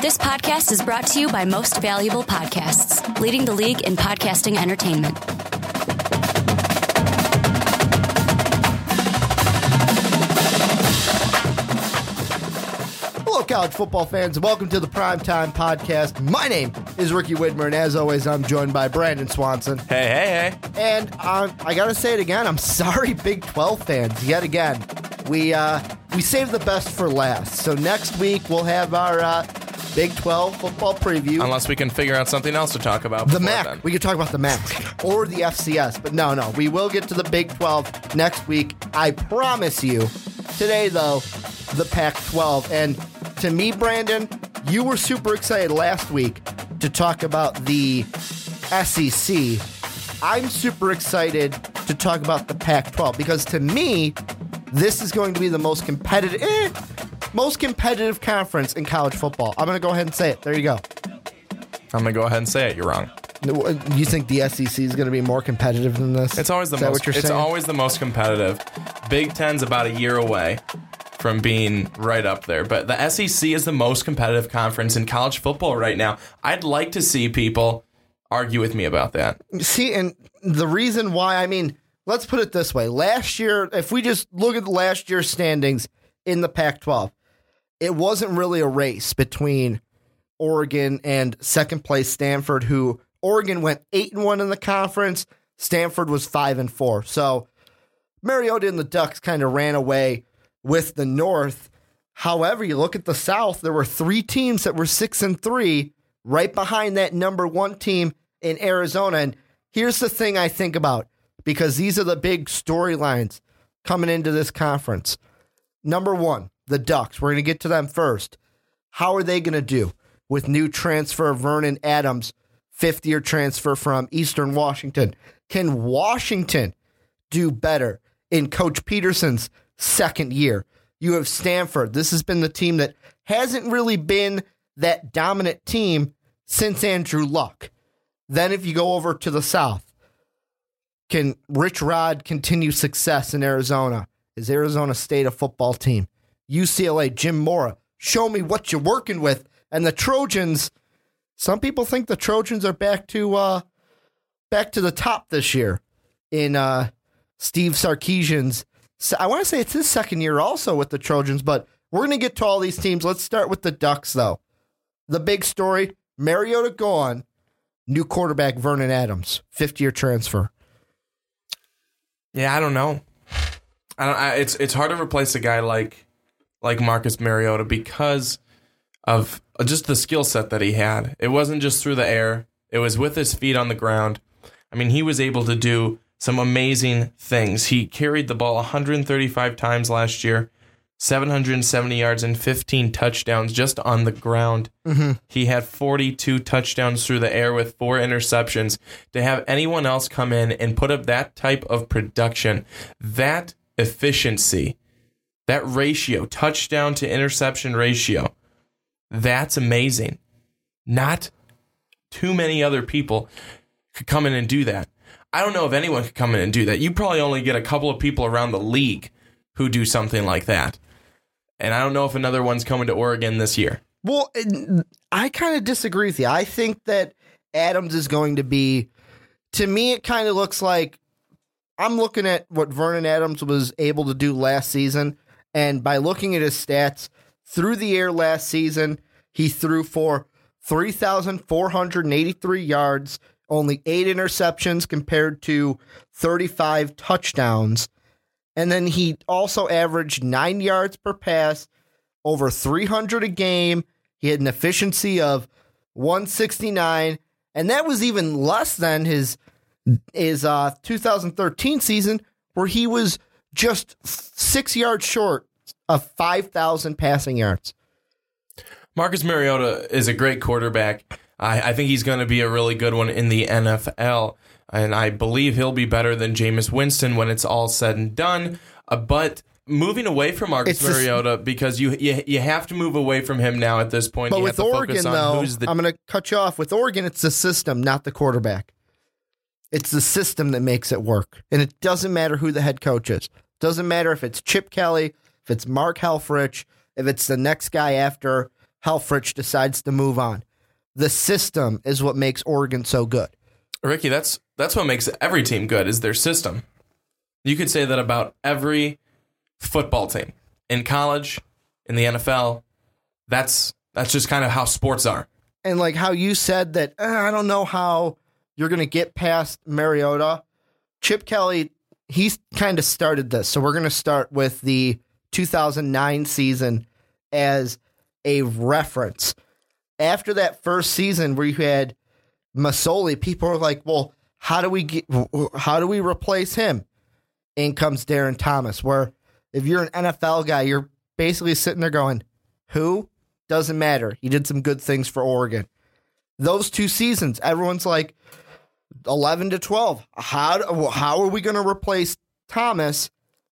This podcast is brought to you by Most Valuable Podcasts, leading the league in podcasting entertainment. Hello, college football fans. And welcome to the Primetime Podcast. My name is Ricky Widmer, and as always, I'm joined by Brandon Swanson. Hey, hey, hey. And um, I got to say it again. I'm sorry, Big 12 fans, yet again. We uh, we saved the best for last. So next week, we'll have our uh, Big 12 football preview. Unless we can figure out something else to talk about. the MAC. then. We could talk about the MAC or the FCS, but no, no. We will get to the Big 12 next week. I promise you. Today, though, the Pac 12. And to me, Brandon, you were super excited last week to talk about the SEC. I'm super excited to talk about the Pac 12 because to me, this is going to be the most competitive. Eh, most competitive conference in college football. I'm going to go ahead and say it. There you go. I'm gonna go ahead and say it. You're wrong. Uh, You think the SEC is going to be more competitive than this? It's always the Is that most. what you're it's saying? always the most competitive. Big Ten's about a year away from being right up there, but the SEC is the most competitive conference in college football right now. I'd like to see people argue with me about that. See, and the reason why, I mean, let's put it this way. Last year, if we just look at last year's standings in the Pac 12, it wasn't really a race between Oregon and second place Stanford, who Oregon went 8 and 1 in the conference, Stanford was 5 and 4. So Mariota and the Ducks kind of ran away with the North. However, you look at the South, there were three teams that were 6 and 3 right behind that number 1 team in Arizona. And here's the thing I think about because these are the big storylines coming into this conference. Number 1, the Ducks. We're going to get to them first. How are they going to do with new transfer Vernon Adams, fifth year transfer from Eastern Washington? Can Washington do better in Coach Petersen's second year? You have Stanford. This has been the team that hasn't really been that dominant team since Andrew Luck. Then, if you go over to the South, can Rich Rod continue success in Arizona? Is Arizona State a football team? UCLA, Jim Mora, show me what you're working with. And the Trojans, some people think the Trojans are back to uh back to the top this year in uh Steve Sarkisian's I want to say it's his second year also with the Trojans, but we're going to get to all these teams. Let's start with the Ducks though. The big story, Mariota gone, new quarterback Vernon Adams, 5th year transfer. Yeah, I don't know. I don't. I, it's it's hard to replace a guy like like Marcus Mariota because of just the skill set that he had. It wasn't just through the air; it was with his feet on the ground. I mean, he was able to do some amazing things. He carried the ball 135 times last year, 770 yards and 15 touchdowns just on the ground. Mm-hmm. He had 42 touchdowns through the air with four interceptions. To have anyone else come in and put up that type of production, that efficiency, that ratio, touchdown to interception ratio, that's amazing. Not too many other people could come in and do that. I don't know if anyone could come in and do that. You probably only get a couple of people around the league who do something like that. And I don't know if another one's coming to Oregon this year. Well, I kind of disagree with you. I think that Adams is going to be, to me, it kind of looks like I'm looking at what Vernon Adams was able to do last season. And by looking at his stats through the air last season, he threw for 3,483 yards, only eight interceptions compared to 35 touchdowns. And then he also averaged nine yards per pass, over 300 a game. He had an efficiency of 169, and that was even less than his his uh, 2013 season, where he was just six yards short of 5,000 passing yards. Marcus Mariota is a great quarterback. I, I think he's going to be a really good one in the NFL. And I believe he'll be better than Jameis Winston when it's all said and done. Uh, but moving away from Marcus It's Mariota because you, you you have to move away from him now at this point. But you with Oregon, though, who's the I'm going to cut you off. With Oregon, it's the system, not the quarterback. It's the system that makes it work. And it doesn't matter who the head coach is. Doesn't matter if it's Chip Kelly, if it's Mark Helfrich, if it's the next guy after Helfrich decides to move on. The system is what makes Oregon so good. Ricky, that's that's what makes every team good is their system. You could say that about every football team in college, in the NFL. That's that's just kind of how sports are. And like how you said that, eh, I don't know how you're going to get past Mariota. Chip Kelly, he's kind of started this. So we're going to start with the 2009 season as a reference. After that first season where you had Masoli, people are like, well, how do we get, how do we replace him? In comes Darron Thomas, where if you're an NFL guy, you're basically sitting there going, who? Doesn't matter. He did some good things for Oregon. Those two seasons, everyone's like 11 to 12. How, how are we going to replace Thomas?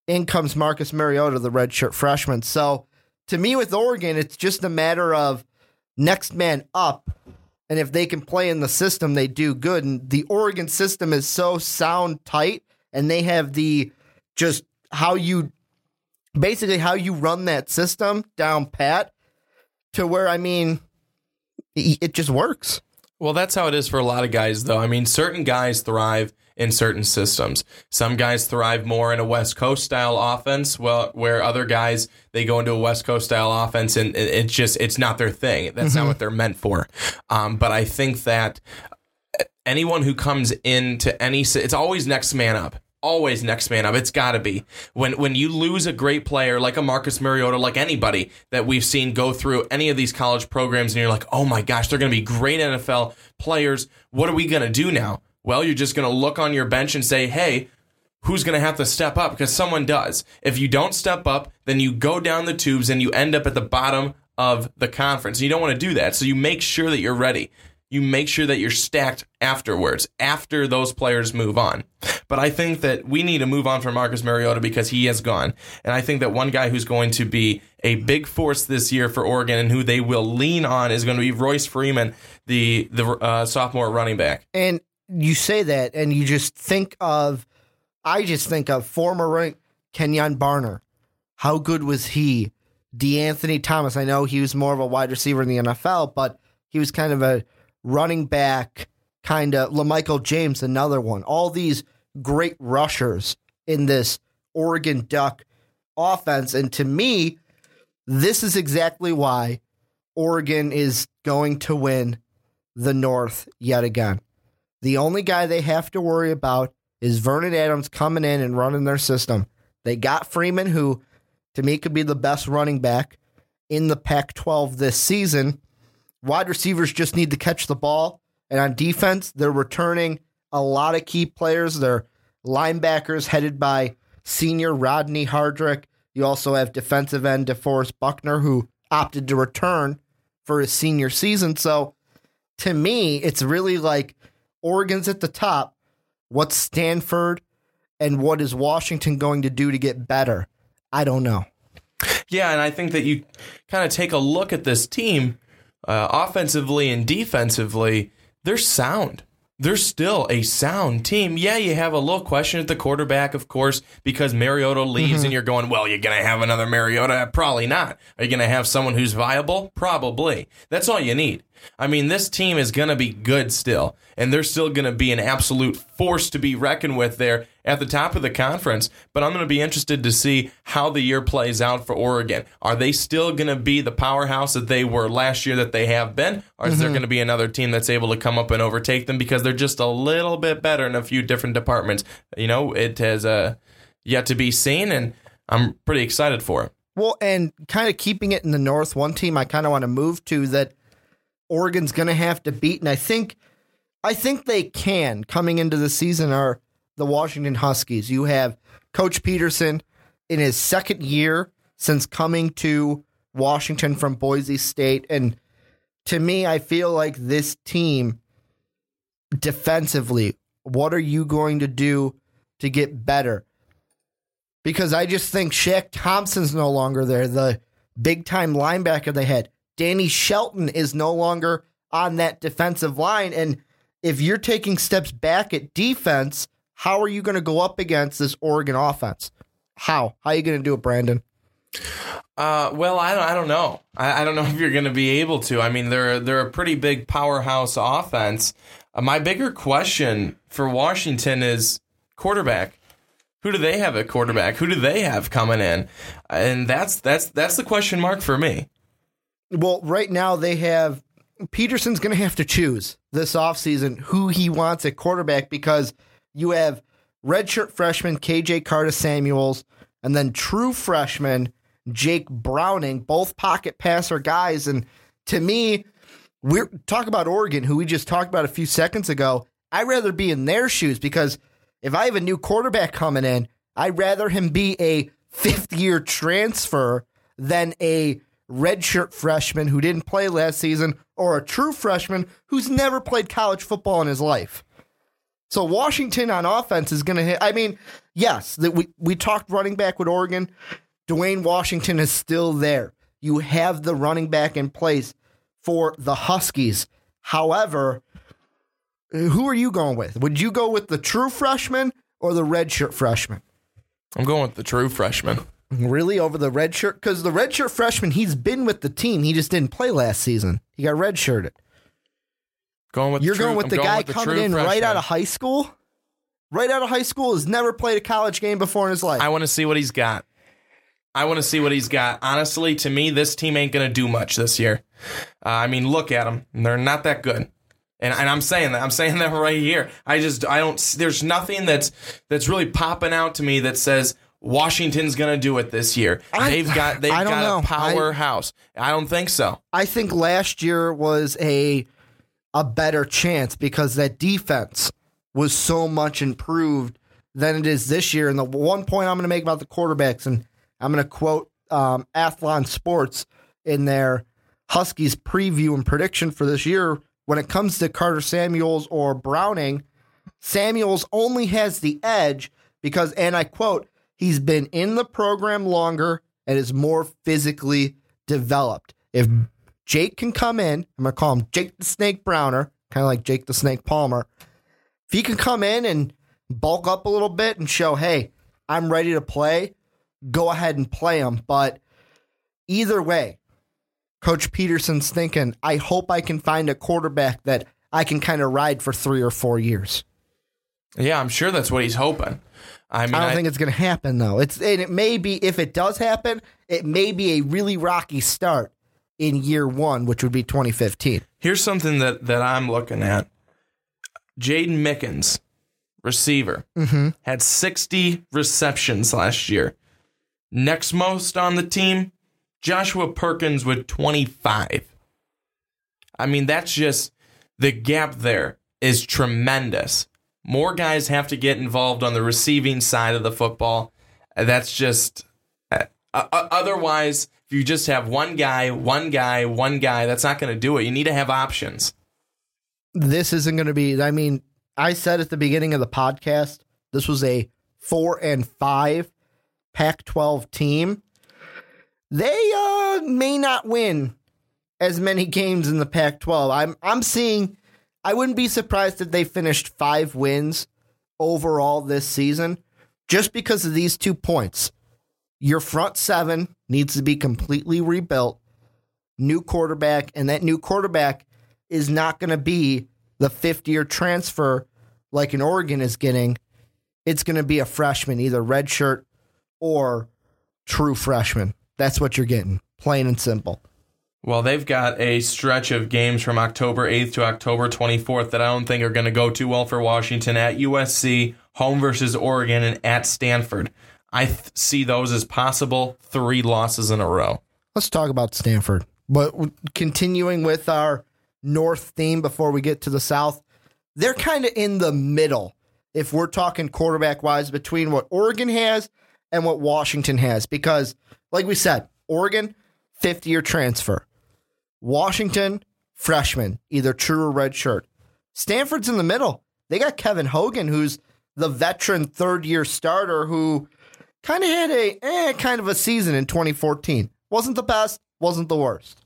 In comes Marcus Mariota, the redshirt freshman. So to me, with Oregon, it's just a matter of next man up. And if they can play in the system, they do good. And the Oregon system is so sound tight, and they have the just how you basically how you run that system down pat to where I mean it just works. Well, that's how it is for a lot of guys, though. I mean, certain guys thrive in certain systems. Some guys thrive more in a West Coast style offense, well, where other guys they go into a West Coast style offense and it's just it's not their thing. That's mm-hmm. not what they're meant for. Um, but I think that anyone who comes into any, it's always next man up always next man up. It's got to be when when you lose a great player like a Marcus Mariota, like anybody that we've seen go through any of these college programs, and you're like, oh my gosh, they're going to be great NFL players. What are we going to do now? Well, you're just going to look on your bench and say, hey. Who's going to have to step up? Because someone does. If you don't step up, then you go down the tubes and you end up at the bottom of the conference. You don't want to do that. So you make sure that you're ready you make sure that you're stacked afterwards, after those players move on. But I think that we need to move on from Marcus Mariota because he has gone. And I think that one guy who's going to be a big force this year for Oregon and who they will lean on is going to be Royce Freeman, the the uh, sophomore running back. And you say that, and you just think of, I just think of former running Kenjon Barner. How good was he? DeAnthony Thomas. I know he was more of a wide receiver in the NFL, but he was kind of a running back, kind of LaMichael James, another one. All these great rushers in this Oregon Duck offense. And to me, this is exactly why Oregon is going to win the North yet again. The only guy they have to worry about is Vernon Adams coming in and running their system. They got Freeman, who to me could be the best running back in the Pac 12 this season. Wide receivers just need to catch the ball. And on defense, they're returning a lot of key players. They're linebackers headed by senior Rodney Hardrick. You also have defensive end DeForest Buckner, who opted to return for his senior season. So to me, it's really like Oregon's at the top. What's Stanford and what is Washington going to do to get better? I don't know. Yeah, and I think that you kind of take a look at this team uh, offensively and defensively, they're sound. They're still a sound team. Yeah, you have a little question at the quarterback, of course, because Mariota leaves mm-hmm. and you're going, well, you're going to have another Mariota? Probably not. Are you going to have someone who's viable? Probably. That's all you need. I mean, this team is going to be good still, and they're still going to be an absolute force to be reckoned with there at the top of the conference. But I'm going to be interested to see how the year plays out for Oregon. Are they still going to be the powerhouse that they were last year that they have been? Or is mm-hmm. there going to be another team that's able to come up and overtake them because they're just a little bit better in a few different departments? You know, it has uh, yet to be seen, and I'm pretty excited for it. Well, and kind of keeping it in the North, one team I kind of want to move to that Oregon's going to have to beat, and I think, I think they can coming into the season are the Washington Huskies. You have Coach Petersen in his second year since coming to Washington from Boise State, and to me, I feel like this team defensively, what are you going to do to get better? Because I just think Shaq Thompson's no longer there, the big time linebacker they had. Danny Shelton is no longer on that defensive line. And if you're taking steps back at defense, how are you going to go up against this Oregon offense? How? How are you going to do it, Brandon? Uh, well, I don't, I don't know. I, I don't know if you're going to be able to. I mean, they're they're a pretty big powerhouse offense. Uh, my bigger question for Washington is quarterback. Who do they have at quarterback? Who do they have coming in? And that's that's that's the question mark for me. Well, right now they have Petersen's going to have to choose this offseason who he wants at quarterback because you have redshirt freshman KJ Carta-Samuels and then true freshman Jake Browning, both pocket passer guys. And to me, we're talk about Oregon, who we just talked about a few seconds ago. I'd rather be in their shoes because if I have a new quarterback coming in, I'd rather him be a fifth year transfer than a redshirt freshman who didn't play last season or a true freshman who's never played college football in his life. So Washington on offense is going to hit. I mean, yes, that we we talked running back with Oregon. Dwayne Washington is still there. You have the running back in place for the Huskies. However, who are you going with? Would you go with the true freshman or the redshirt freshman? I'm going with the true freshman. Really over the redshirt? Because the redshirt freshman, he's been with the team. He just didn't play last season. He got redshirted. Going with You're going with I'm the going guy with the coming in right out of high school? Right out of high school, has never played a college game before in his life. I want to see what he's got. I want to see what he's got. Honestly, to me, this team ain't going to do much this year. Uh, I mean, look at them; they're not that good. And, and I'm saying that I'm saying that right here. I just I don't. There's nothing that's that's really popping out to me that says Washington's going to do it this year. I- they've got they've I don't got know. a powerhouse. I, don't think so. I think last year was a a better chance because that defense was so much improved than it is this year. And the one point I'm going to make about the quarterbacks, and I'm going to quote um, Athlon Sports in their Huskies preview and prediction for this year. When it comes to Carta-Samuels or Browning, Samuels only has the edge because, and I quote, he's been in the program longer and is more physically developed. If Jake can come in, I'm going to call him Jake the Snake Browner, kind of like Jake the Snake Plummer. If he can come in and bulk up a little bit and show, hey, I'm ready to play, go ahead and play him. But either way, Coach Petersen's thinking, I hope I can find a quarterback that I can kind of ride for three or four years. Yeah, I'm sure that's what he's hoping. I mean, I don't I- think it's going to happen though. It's and it may be if it does happen, it may be a really rocky start in year one, which would be 2015. Here's something that that I'm looking at. Jaydon Mickens, receiver, Mm-hmm. had 60 receptions last year. Next most on the team, Joshua Perkins with 25. I mean, that's just the gap there is tremendous. More guys have to get involved on the receiving side of the football. Uh, That's just uh, uh, otherwise, if you just have one guy, one guy, one guy, that's not going to do it. You need to have options. This isn't going to be. I mean, I said at the beginning of the podcast, this was a four and five Pac-12 team. They uh, may not win as many games in the Pac-12. I'm I'm seeing. I wouldn't be surprised if they finished five wins overall this season, just because of these two points. Your front seven needs to be completely rebuilt. New quarterback, and that new quarterback is not going to be the fifth year transfer like an Oregon is getting. It's going to be a freshman, either redshirt or true freshman. That's what you're getting, plain and simple. Well, they've got a stretch of games from October 8th to October 24th that I don't think are going to go too well for Washington at USC, home versus Oregon, and at Stanford. I th- see those as possible three losses in a row. Let's talk about Stanford. But continuing with our North theme before we get to the South, they're kind of in the middle if we're talking quarterback wise between what Oregon has and what Washington has. Because, like we said, Oregon, fifth year transfer. Washington, freshman, either true or red shirt. Stanford's in the middle. They got Kevin Hogan, who's the veteran third year starter who kind of had a eh, kind of a season in 2014. Wasn't the best, wasn't the worst.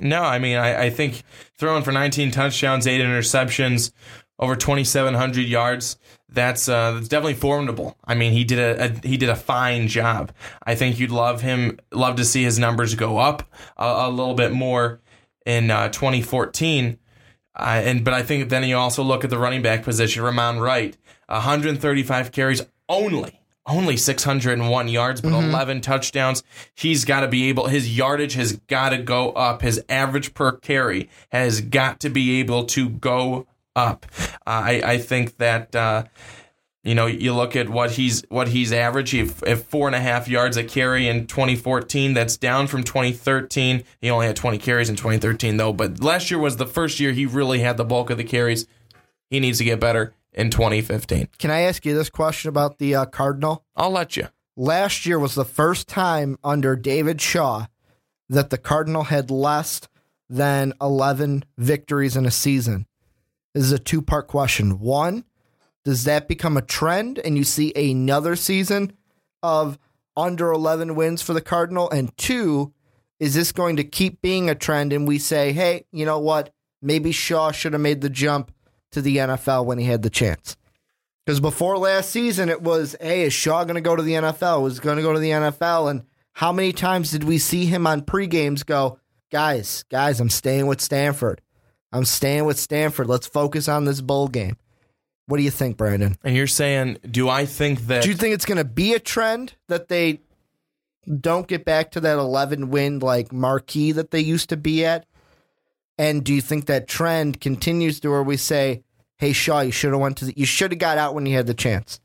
No, I mean, I, I think throwing for 19 touchdowns, eight interceptions over 2,700 yards. That's uh, that's definitely formidable. I mean, he did a, a, he did a fine job. I think you'd love him, love to see his numbers go up a, a little bit more in uh, 2014. Uh, and but I think then you also look at the running back position. Remound Wright, 135 carries only, only 601 yards, but 11 touchdowns. He's got to be able. His yardage has got to go up. His average per carry has got to be able to go up. I I think that. Uh, you know, you look at what he's what he's averaged. He at four and a half yards a carry in 2014. That's down from 2013. He only had 20 carries in 2013 though. But last year was the first year he really had the bulk of the carries. He needs to get better in 2015. Can I ask you this question about the uh, Cardinal? I'll let you. Last year was the first time under David Shaw that the Cardinal had less than 11 victories in a season. This is a two part question. One, does that become a trend and you see another season of under 11 wins for the Cardinal? And two, is this going to keep being a trend and we say, hey, you know what? Maybe Shaw should have made the jump to the NFL when he had the chance. Because before last season, it was, hey, is Shaw going to go to the NFL? Was going to go to the NFL? And how many times did we see him on pre-games go, guys, guys, I'm staying with Stanford. I'm staying with Stanford. Let's focus on this bowl game. What do you think, Brandon? And you're saying, do I think that? Do you think it's going to be a trend that they don't get back to that 11 win like marquee that they used to be at? And do you think that trend continues to where we say, "Hey Shaw, you should have went to the, you should have got out when you had the chance."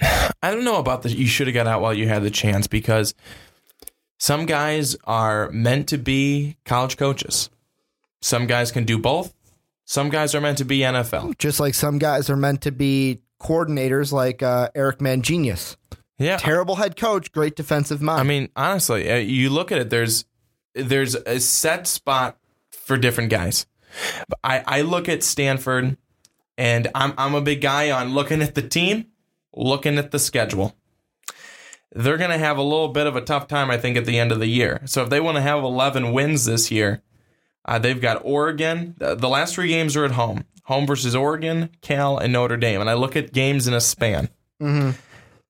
I don't know about the you should have got out while you had the chance because some guys are meant to be college coaches. Some guys can do both. Some guys are meant to be NFL. Just like some guys are meant to be coordinators, like uh, Eric Mangenius. Yeah. Terrible head coach, great defensive mind. I mean, honestly, uh, you look at it. There's there's a set spot for different guys. I I look at Stanford, and I'm I'm a big guy on looking at the team, looking at the schedule. They're going to have a little bit of a tough time, I think, at the end of the year. So if they want to have 11 wins this year, uh, they've got Oregon. The, last three games are at home. Home versus Oregon, Cal, and Notre Dame. And I look at games in a span.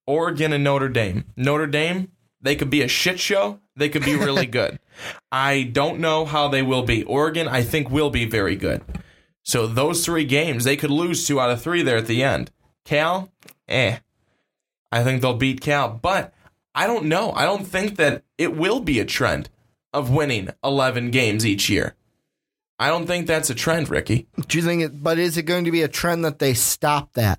Oregon and Notre Dame. Notre Dame, they could be a shit show. They could be really good. I don't know how they will be. Oregon, I think, will be very good. So those three games, they could lose two out of three there at the end. Cal, eh. I think they'll beat Cal, but I don't know. I don't think that it will be a trend of winning 11 games each year. I don't think that's a trend, Ricky. Do you think it, but is it going to be a trend that they stop that?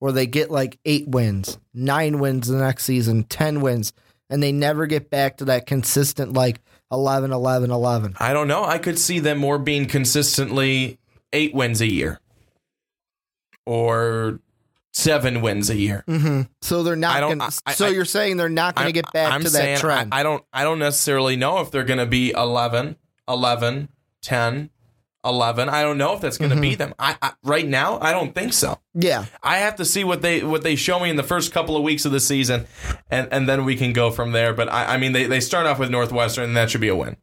Where they get like eight wins, nine wins the next season, 10 wins, and they never get back to that consistent like 11, 11, 11. I don't know. I could see them more being consistently eight wins a year or seven wins a year. Mm-hmm. So they're not going I- so I- you're saying they're not going to get back I'm to that trend. I, I don't I don't necessarily know if they're going to be 11, 11, 10, 11. I don't know if that's going to Mm-hmm. be them. I, I right now I don't think so. yeah. I have to see what they what they show me in the first couple of weeks of the season, and and then we can go from there. But I, I mean, they, they start off with Northwestern, and that should be a win.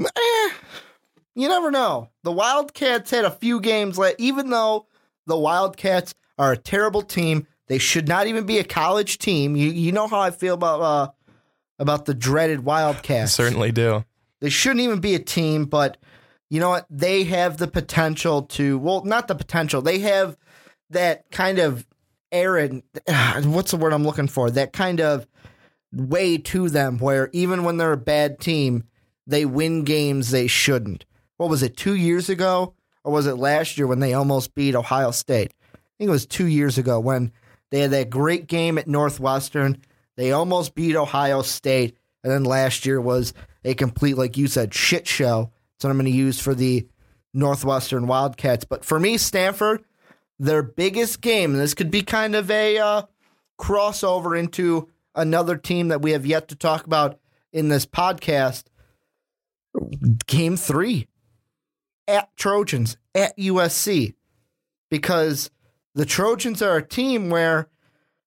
Eh, you never know. The Wildcats had a few games left, even though the Wildcats are a terrible team. They should not even be a college team. You you know how I feel about uh about the dreaded Wildcats. Certainly do. They shouldn't even be a team, but you know what? They have the potential to well, not the potential. They have that kind of Aaron what's the word I'm looking for? That kind of way to them where even when they're a bad team, they win games they shouldn't. What was it, two years ago? Or was it last year when they almost beat Ohio State? I think it was two years ago when they had that great game at Northwestern. They almost beat Ohio State. And then last year was a complete, like you said, shit show. What I'm going to use for the Northwestern Wildcats. But for me, Stanford, their biggest game, and this could be kind of a uh, crossover into another team that we have yet to talk about in this podcast. Game three at Trojans at USC because the Trojans are a team where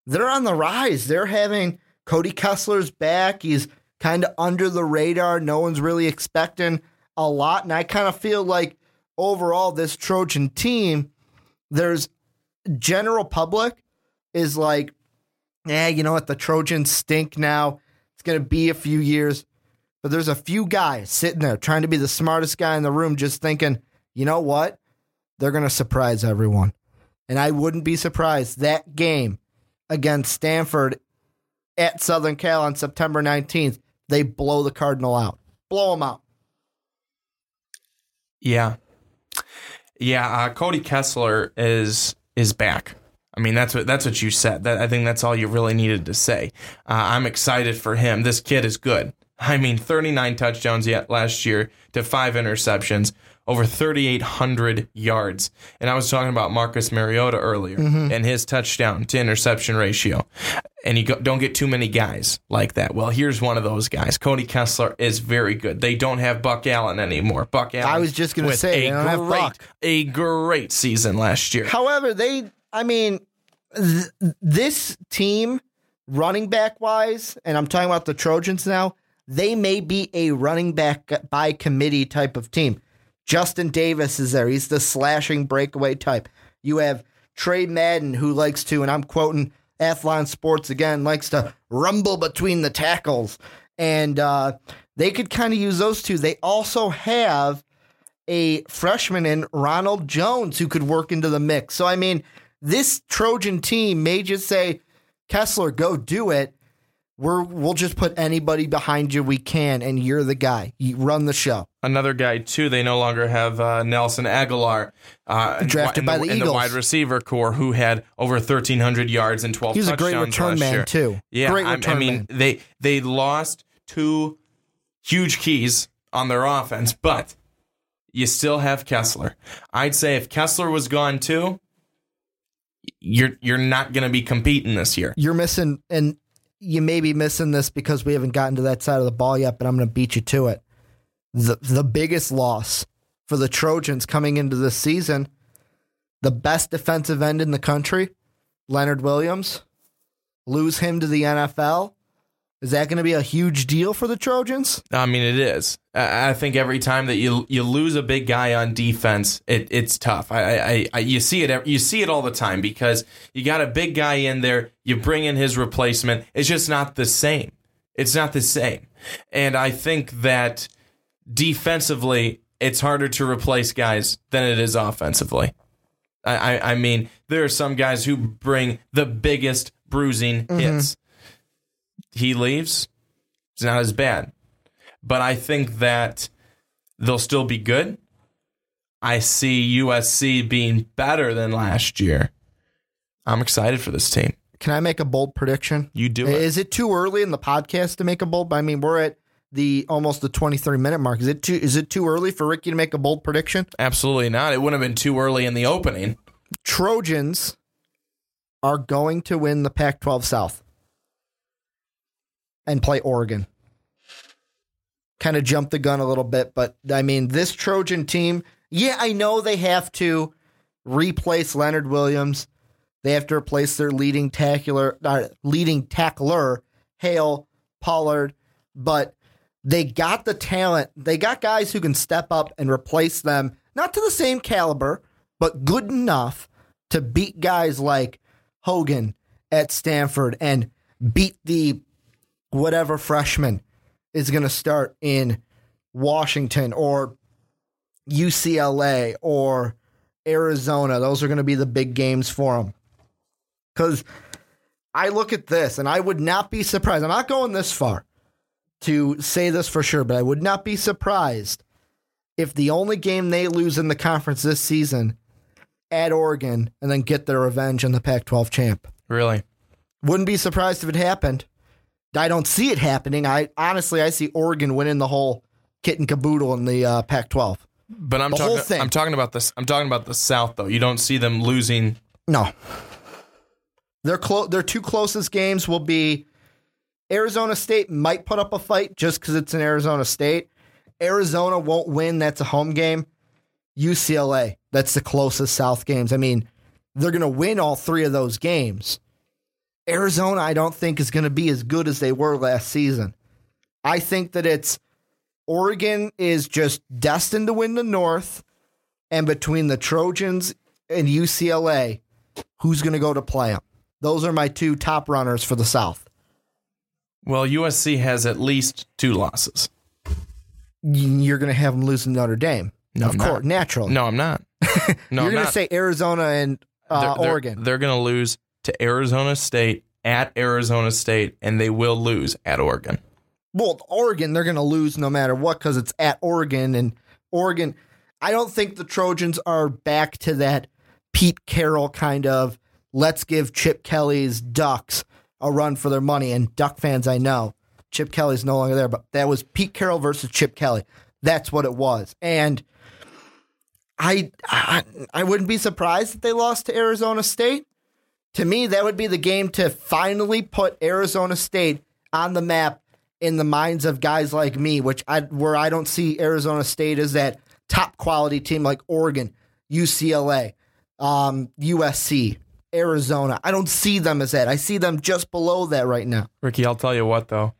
they're on the rise. They're having Cody Kessler's back. He's kind of under the radar. No one's really expecting a lot. And I kind of feel like overall, this Trojan team, there's general public is like, yeah, you know what? The Trojans stink now. It's going to be a few years. But there's a few guys sitting there trying to be the smartest guy in the room, just thinking, you know what? They're going to surprise everyone. And I wouldn't be surprised that game against Stanford at Southern Cal on September 19th, they blow the Cardinal out. Blow them out. Yeah, yeah. Uh, Cody Kessler is is back. I mean, that's what that's what you said. That I think that's all you really needed to say. Uh, I'm excited for him. This kid is good. I mean, 39 touchdowns yet last year to five interceptions, over 3,800 yards. And I was talking about Marcus Mariota earlier mm-hmm. and his touchdown to interception ratio. And you go, don't get too many guys like that. Well, here's one of those guys. Cody Kessler is very good. They don't have Buck Allen anymore. Buck Allen. I was just gonna say, a they don't have great, a great season last year. However, they, I mean, th- this team, running back wise, and I'm talking about the Trojans now, they may be a running back by committee type of team. Justin Davis is there. He's the slashing breakaway type. You have Tre Madden, who likes to, and I'm quoting Athlon Sports again, likes to rumble between the tackles. And uh, they could kind of use those two. They also have a freshman in Ronald Jones who could work into the mix. So, I mean, this Trojan team may just say, Kessler, go do it. We're, we'll just put anybody behind you we can, and you're the guy. You run the show. Another guy too. They no longer have uh, Nelson Agholor, uh, Drafted in by the, the in the wide receiver corps, who had over 1,300 yards and 12 He was a great return man, year. too. Yeah, Great I- I, return mean, man. they they lost two huge keys on their offense, but you still have Kessler. I'd say if Kessler was gone too, you're you're not going to be competing this year. You're missing, and you may be missing this because we haven't gotten to that side of the ball yet, but I'm going to beat you to it. The, the biggest loss for the Trojans coming into this season, the best defensive end in the country, Leonard Williams, lose him to the NFL. Is that going to be a huge deal for the Trojans? I mean, it is. I I think every time that you you lose a big guy on defense, it, it's tough. I, I, I you see it you see it all the time because you got a big guy in there. You bring in his replacement. It's just not the same. It's not the same. And I think that defensively, it's harder to replace guys than it is offensively. I, I, I mean, there are some guys who bring the biggest bruising mm-hmm. hits. He leaves, it's not as bad. But I think that they'll still be good. I see USC being better than last year. I'm excited for this team. Can I make a bold prediction? You do it. Is it too early in the podcast to make a bold? I mean, we're at the almost the 23 minute mark. Is it too is it too early for Ricky to make a bold prediction? Absolutely not. It wouldn't have been too early in the opening. Trojans are going to win the Pac 12 South and play Oregon. Kind of jumped the gun a little bit, but I mean, this Trojan team, yeah, I know they have to replace Leonard Williams. They have to replace their leading tackler, uh, leading tackler, Hayes Pullard, but they got the talent. They got guys who can step up and replace them, not to the same caliber, but good enough to beat guys like Hogan at Stanford and beat the whatever freshman is going to start in Washington or UCLA or Arizona. Those are going to be the big games for them. Because I look at this and I would not be surprised. I'm not going this far to say this for sure, but I would not be surprised if the only game they lose in the conference this season at Oregon and then get their revenge in the Pac 12 champ. Really? Wouldn't be surprised if it happened. I don't see it happening. I honestly I see Oregon winning the whole kit and caboodle in the uh, Pac 12. But I'm The whole talking thing. I'm talking about this I'm talking about the South though. You don't see them losing No. Their clo- their two closest games will be Arizona State might put up a fight just because it's in Arizona State. Arizona won't win. That's a home game. UCLA, that's the closest South games. I mean, they're going to win all three of those games. Arizona, I don't think is going to be as good as they were last season. I think that it's Oregon is just destined to win the North. And between the Trojans and UCLA, who's going to go to play them? Those are my two top runners for the South. Well, USC has at least two losses. You're going to have them losing Notre Dame. No, of I'm course, not. naturally. No, I'm not. No, You're going to say Arizona and uh, They're- they're- Oregon. They're, going to lose to Arizona State at Arizona State, and they will lose at Oregon. well, Oregon, they're going to lose no matter what because it's at Oregon. And Oregon, I don't think the Trojans are back to that Pete Carroll kind of let's give Chip Kelly's Ducks a run for their money. And Duck fans, I know Chip Kelly's no longer there, but that was Pete Carroll versus Chip Kelly. That's what it was. And I, I, I wouldn't be surprised if they lost to Arizona State. To me, that would be the game to finally put Arizona State on the map in the minds of guys like me, which I where I don't see Arizona State as that top quality team like Oregon, UCLA, um, USC, Arizona. I don't see them as that. I see them just below that right now. Ricky, I'll tell you what though,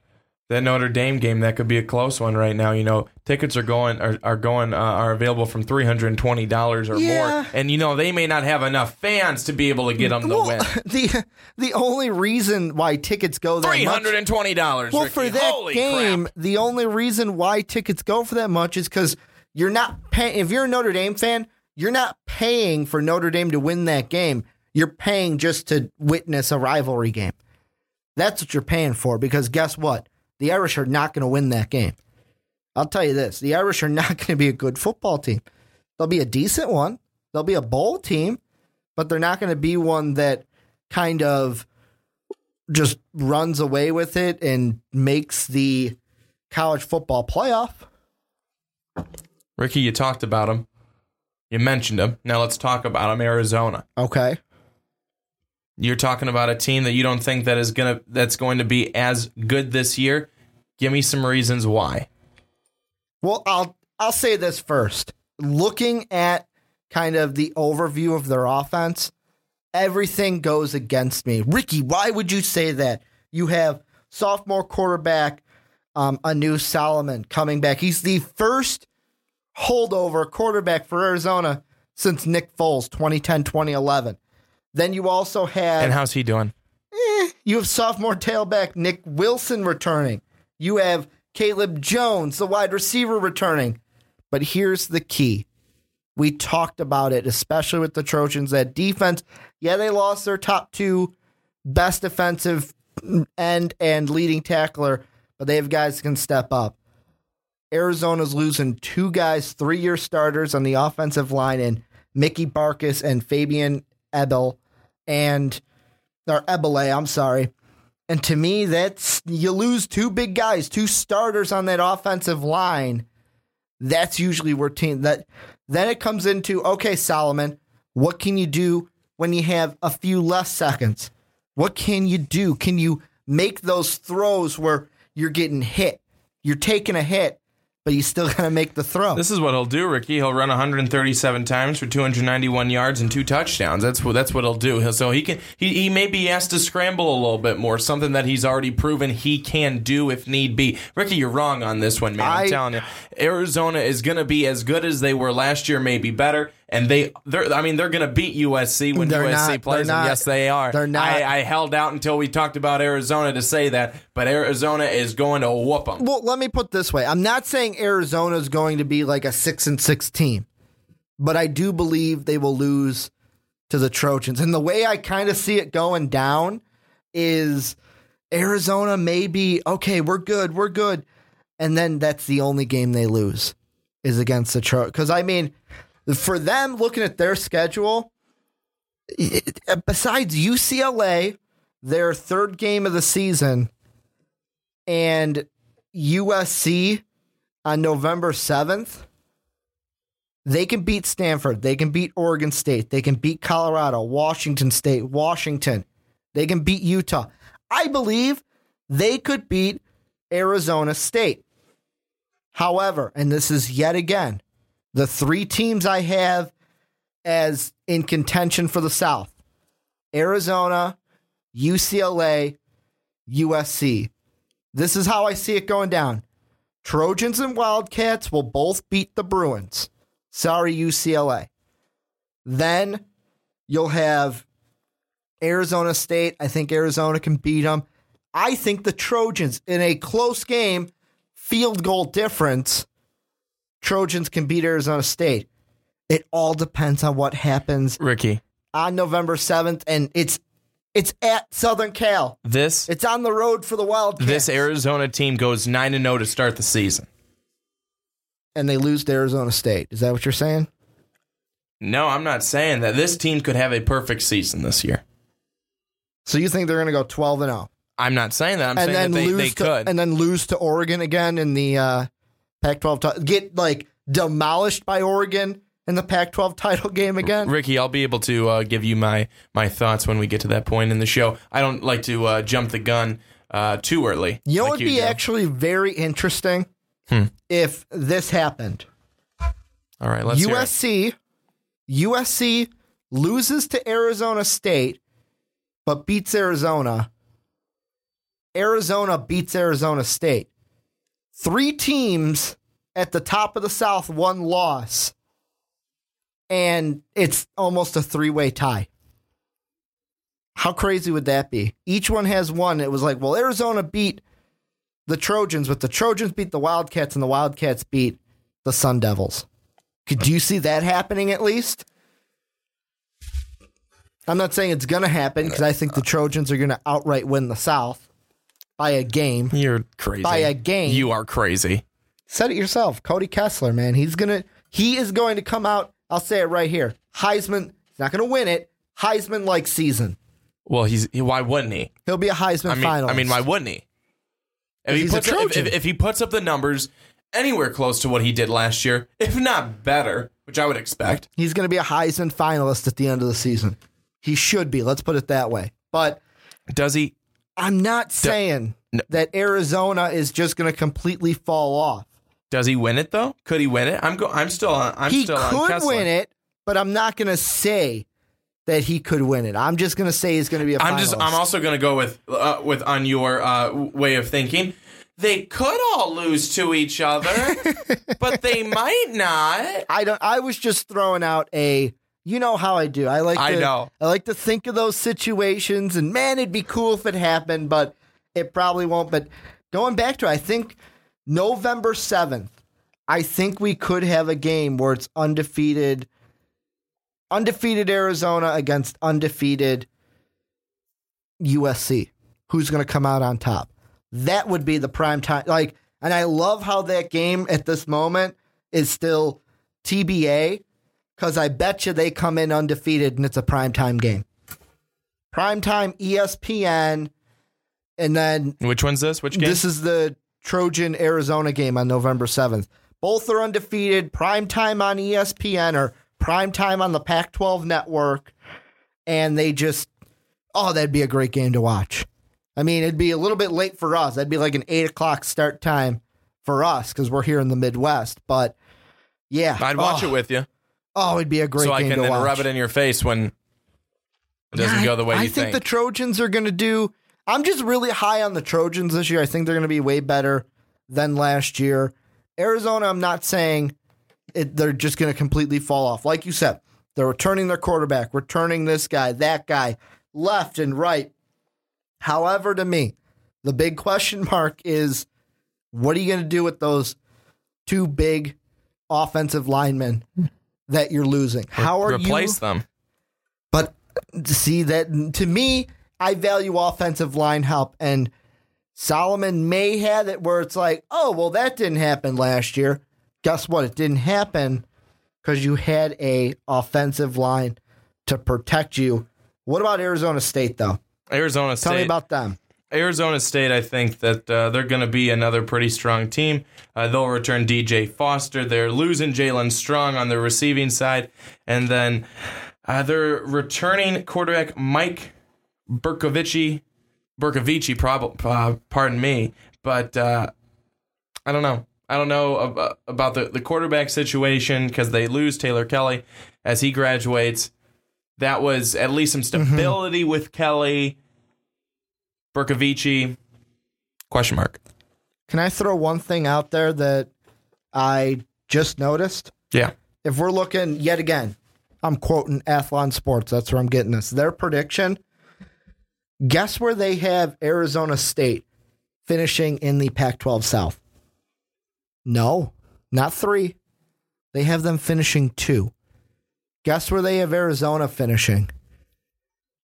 that Notre Dame game that could be a close one right now. You know, tickets are going are, are going uh, are available from three hundred and twenty dollars or Yeah. more, and you know they may not have enough fans to be able to get them to Well, win. the the only reason why tickets go that Three much hundred and twenty dollars. Well, for that Holy game, crap. the only reason why tickets go for that much is because you're not paying. If you're a Notre Dame fan, you're not paying for Notre Dame to win that game. You're paying just to witness a rivalry game. That's what you're paying for. Because guess what? The Irish are not going to win that game. I'll tell you this: the Irish are not going to be a good football team. They'll be a decent one. They'll be a bowl team, but they're not going to be one that kind of just runs away with it and makes the college football playoff. Ricky, you talked about him. You mentioned him. Now let's talk about him. Arizona. Okay. You're talking about a team that you don't think that is gonna that's going to be as good this year. Give me some reasons why. Well, I'll I'll say this first. Looking at kind of the overview of their offense, everything goes against me. Ricky, why would you say that? You have sophomore quarterback um, Anu Solomon coming back. He's the first holdover quarterback for Arizona since Nick Foles 2010 2011. Then you also have And how's he doing? Eh, you have sophomore tailback Nick Wilson returning. You have Cayleb Jones, the wide receiver, returning. But here's the key. We talked about it, especially with the Trojans. That defense, yeah, they lost their top two best defensive end and leading tackler, but they have guys that can step up. Arizona's losing two guys, three year starters on the offensive line, and Mickey Baucus and Fabian Ebel, and or Ebele, I'm sorry. And to me, that's you lose two big guys, two starters on that offensive line. That's usually where team that then it comes into okay, Solomon, what can you do when you have a few less seconds? What can you do? Can you make those throws where you're getting hit? You're taking a hit, but you still gotta make the throw. This is what he'll do, Ricky. He'll run 137 times for 291 yards and two touchdowns. That's what that's what he'll do. He'll, so he can he, he may be asked to scramble a little bit more, something that he's already proven he can do if need be. Ricky, you're wrong on this one, man. I'm I- telling you, Arizona is going to be as good as they were last year, maybe better. And they, they're, I mean, they're going to beat USC when They're USC not. plays them. not. Yes, they are. They're not. I, I held out until we talked about Arizona to say that, but Arizona is going to whoop them. Well, let me put this way. I'm not saying Arizona is going to be like a six and six team, but I do believe they will lose to the Trojans. And the way I kind of see it going down is Arizona may be okay, we're good, we're good. And then that's the only game they lose is against the Trojans. Because I mean, for them looking at their schedule, it, besides UCLA, their third game of the season, and USC on November 7th, they can beat Stanford. They can beat Oregon State. They can beat Colorado, Washington State, Washington. They can beat Utah. I believe they could beat Arizona State. However, and this is yet again the three teams I have as in contention for the South Arizona, UCLA, USC. This is how I see it going down. Trojans and Wildcats will both beat the Bruins. Sorry, UCLA. Then you'll have Arizona State. I think Arizona can beat them. I think the Trojans, in a close game, field goal difference, Trojans can beat Arizona State. It all depends on what happens Ricky, on November 7th, and it's it's at Southern Cal. this It's on the road for the Wildcats. this Arizona team goes nine and zero to start the season. and they lose to Arizona State. Is that what you're saying? No, I'm not saying that. This team could have a perfect season this year. So you think they're going to go 12 and 0 I'm not saying that. I'm and saying that they, lose they to, could. and then lose to Oregon again in the uh, Pac-12 ti- get like demolished by Oregon in the Pac-12 title game again? Ricky, I'll be able to uh, give you my my thoughts when we get to that point in the show. I don't like to uh, jump the gun uh, too early. You know like would be do. actually very interesting Hmm. if this happened. All right, let's. USC USC loses to Arizona State but beats Arizona. Arizona beats Arizona State. Three teams at the top of the South, one loss. And it's almost a three-way tie. How crazy would that be? Each one has one. It was like, well, Arizona beat the Trojans, but the Trojans beat the Wildcats and the Wildcats beat the Sun Devils. Could you see that happening at least? I'm not saying it's going to happen because I think the Trojans are going to outright win the South by a game. You're crazy. By a game. You are crazy. Said it yourself, Cody Kessler, man. He's gonna he is going to come out. I'll say it right here. Heisman. He's not going to win it. Heisman like season. Well, he's he, why wouldn't he? He'll be a Heisman I mean, finalist. I mean, why wouldn't he? If he, puts up, if, if, if he puts up the numbers anywhere close to what he did last year, if not better, which I would expect, He's going to be a Heisman finalist at the end of the season. He should be. Let's put it that way. But does he? I'm not saying No. that Arizona is just going to completely fall off. Does he win it though? Could he win it? I'm go. I'm still on. I'm he still on Cody Kessler. win it, but I'm not going to say that he could win it. I'm just going to say he's going to be a I'm just. I'm also going to go with uh, with on your uh, way of thinking. They could all lose to each other, but they might not. I don't. I was just throwing out a. You know how I do. I like. To, I know. I like to think of those situations, and man, it'd be cool if it happened, but it probably won't. But going back to, I think November seventh. I think we could have a game where it's undefeated, undefeated Arizona against undefeated USC. Who's going to come out on top? That would be the prime time. Like, and I love how that game at this moment is still TBA because I bet you they come in undefeated and it's a prime time game. Prime time E ESPN, and then Which one's this? Which game? this is the Trojan Arizona game on November 7th. Both are undefeated, prime time on ESPN or prime time on the Pac 12 network. And they just, oh, that'd be a great game to watch. I mean, it'd be a little bit late for us. That'd be like an eight o'clock start time for us because we're here in the Midwest. But yeah, I'd watch oh, it with you, Oh, it'd be a great thing. so I can to then watch. rub it in your face when it doesn't Yeah, go the way I, you I think, I think. the Trojans are going to do. I'm just really high on the Trojans this year. I think they're going to be way better than last year. Arizona, I'm not saying it, they're just going to completely fall off. Like you said, they're returning their quarterback, returning this guy, that guy, left and right. However, to me, the big question mark is what are you going to do with those two big offensive linemen that you're losing? How are you replace them? but see that to me, I value offensive line help, and Solomon may have it where it's like, oh well, that didn't happen last year. Guess what? It didn't happen because you had a offensive line to protect you. What about Arizona State though? Arizona State. Tell me about them. Arizona State, I think that uh, they're going to be another pretty strong team. Uh, they'll return DJ Foster. They're losing Jaelen Strong on the receiving side. And then uh, they're returning quarterback Mike Bercovici. Bercovici, prob- uh, pardon me. But uh, I don't know. I don't know ab- about the, the quarterback situation because they lose Taylor Kelly as he graduates. That was at least some stability with Kelly. Bercovici, question mark. Can I throw one thing out there that I just noticed? Yeah. if we're looking yet again, I'm quoting Athlon Sports. That's where I'm getting this. Their prediction. Guess where they have Arizona State finishing in the Pac 12 South? No, not three. They have them finishing two. Guess where they have Arizona finishing?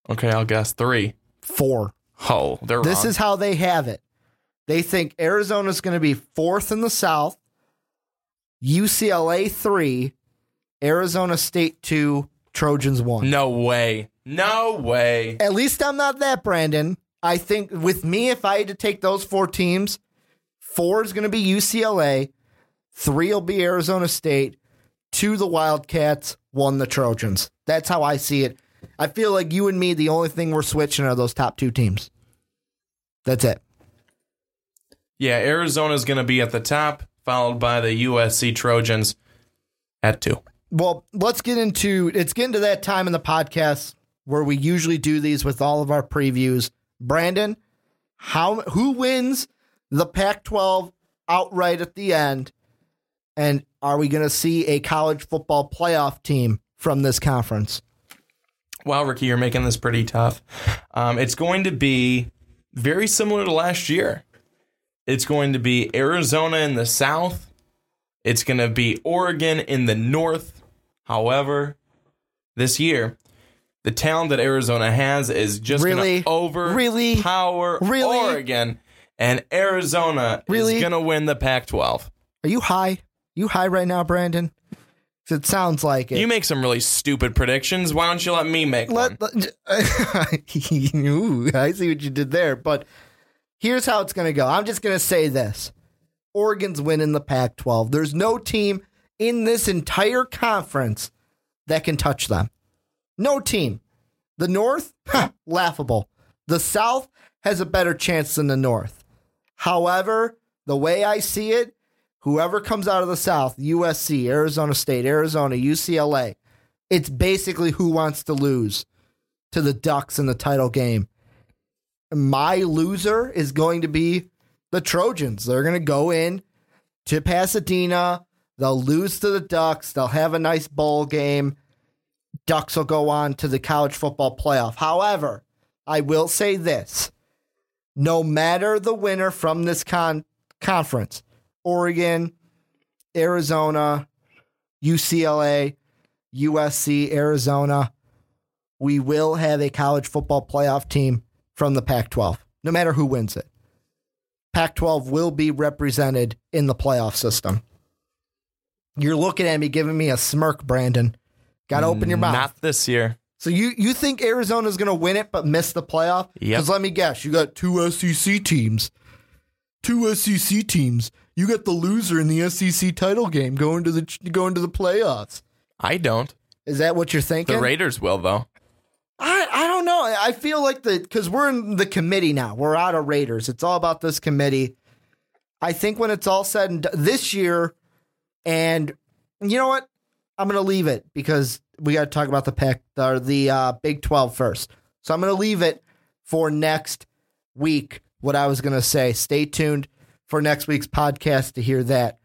Okay, I'll guess three. Four. Oh, they're This wrong. is how they have it. They think Arizona's going to be fourth in the South, UCLA three, Arizona State two, Trojans one. no way. No way. At least I'm not that, Brandon. I think with me, if I had to take those four teams, four is going to be UCLA, three will be Arizona State, two the Wildcats, one the Trojans. That's how I see it. I feel like you and me, the only thing we're switching are those top two teams. That's it. Yeah, Arizona's going to be at the top, followed by the USC Trojans at two. Well, let's get into it's getting to that time in the podcast where we usually do these with all of our previews. Brandon, how who wins the Pac-12 outright at the end? And are we going to see a college football playoff team from this conference? Wow, Ricky, you're making this pretty tough. Um, it's going to be very similar to last year. It's going to be Arizona in the south. It's going to be Oregon in the north. However, this year, the talent that Arizona has is just Really? going to Really? overpower Really? Oregon, and Arizona Really? is going to win the Pac-12. Are you high? You high right now, Brandon? It sounds like it. You make some really stupid predictions. Why don't you let me make one? Let, let- Ooh, I see what you did there. But here's how it's going to go. I'm just going to say this Oregon's winning the Pac 12. There's no team in this entire conference that can touch them. No team. The North, laughable. The South has a better chance than the North. However, the way I see it, whoever comes out of the South, USC, Arizona State, Arizona, UCLA, it's basically who wants to lose to the Ducks in the title game. My loser is going to be the Trojans. They're going to go in to Pasadena. They'll lose to the Ducks. They'll have a nice bowl game. Ducks will go on to the college football playoff. However, I will say this no matter the winner from this con- conference, Oregon, Arizona, UCLA, USC, Arizona, we will have a college football playoff team from the Pac 12, no matter who wins it. Pac 12 will be represented in the playoff system. You're looking at me giving me a smirk, Brandon. Got to open your mouth. Not this year. So you you think Arizona's going to win it but miss the playoff? Yep. Because let me guess, you got two SEC teams. Two SEC teams. You got the loser in the SEC title game going to the going to the playoffs. I don't. Is that what you're thinking? The Raiders will, though. I I don't know. I feel like the because we're in the committee now. We're out of Raiders. It's all about this committee. I think when it's all said and done this year, and you know what, I'm gonna leave it because we got to talk about the pack or the uh, Big 12 first. So I'm gonna leave it for next week. What I was gonna say. Stay tuned for next week's podcast to hear that.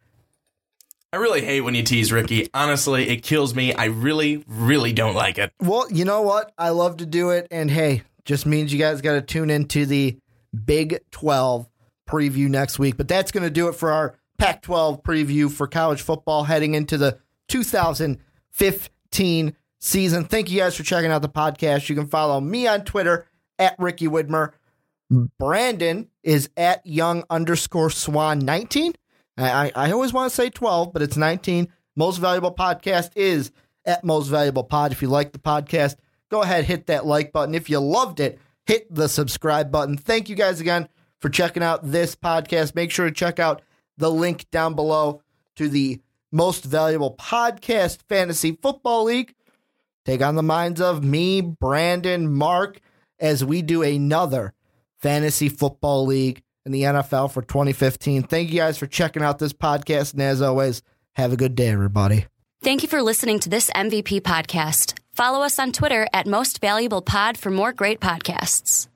I really hate when you tease Ricky. Honestly, it kills me. I really, really don't like it. Well, you know what? I love to do it. And hey, just means you guys got to tune into the Big 12 preview next week. But that's going to do it for our Pac 12 preview for college football heading into the 2015 season. Thank you guys for checking out the podcast. You can follow me on Twitter at Ricky Widmer. Brandon is at young underscore swan 19. I, I always want to say 12, but it's 19. Most valuable podcast is at most valuable pod. If you like the podcast, go ahead, hit that like button. If you loved it, hit the subscribe button. Thank you guys again for checking out this podcast. Make sure to check out the link down below to the most valuable podcast fantasy football league. Take on the minds of me, Brandon, Mark, as we do another fantasy football league in the NFL for 2015. Thank you guys for checking out this podcast. And as always, have a good day, everybody. Thank you for listening to this MVP podcast. Follow us on Twitter at Most Valuable Pod for more great podcasts.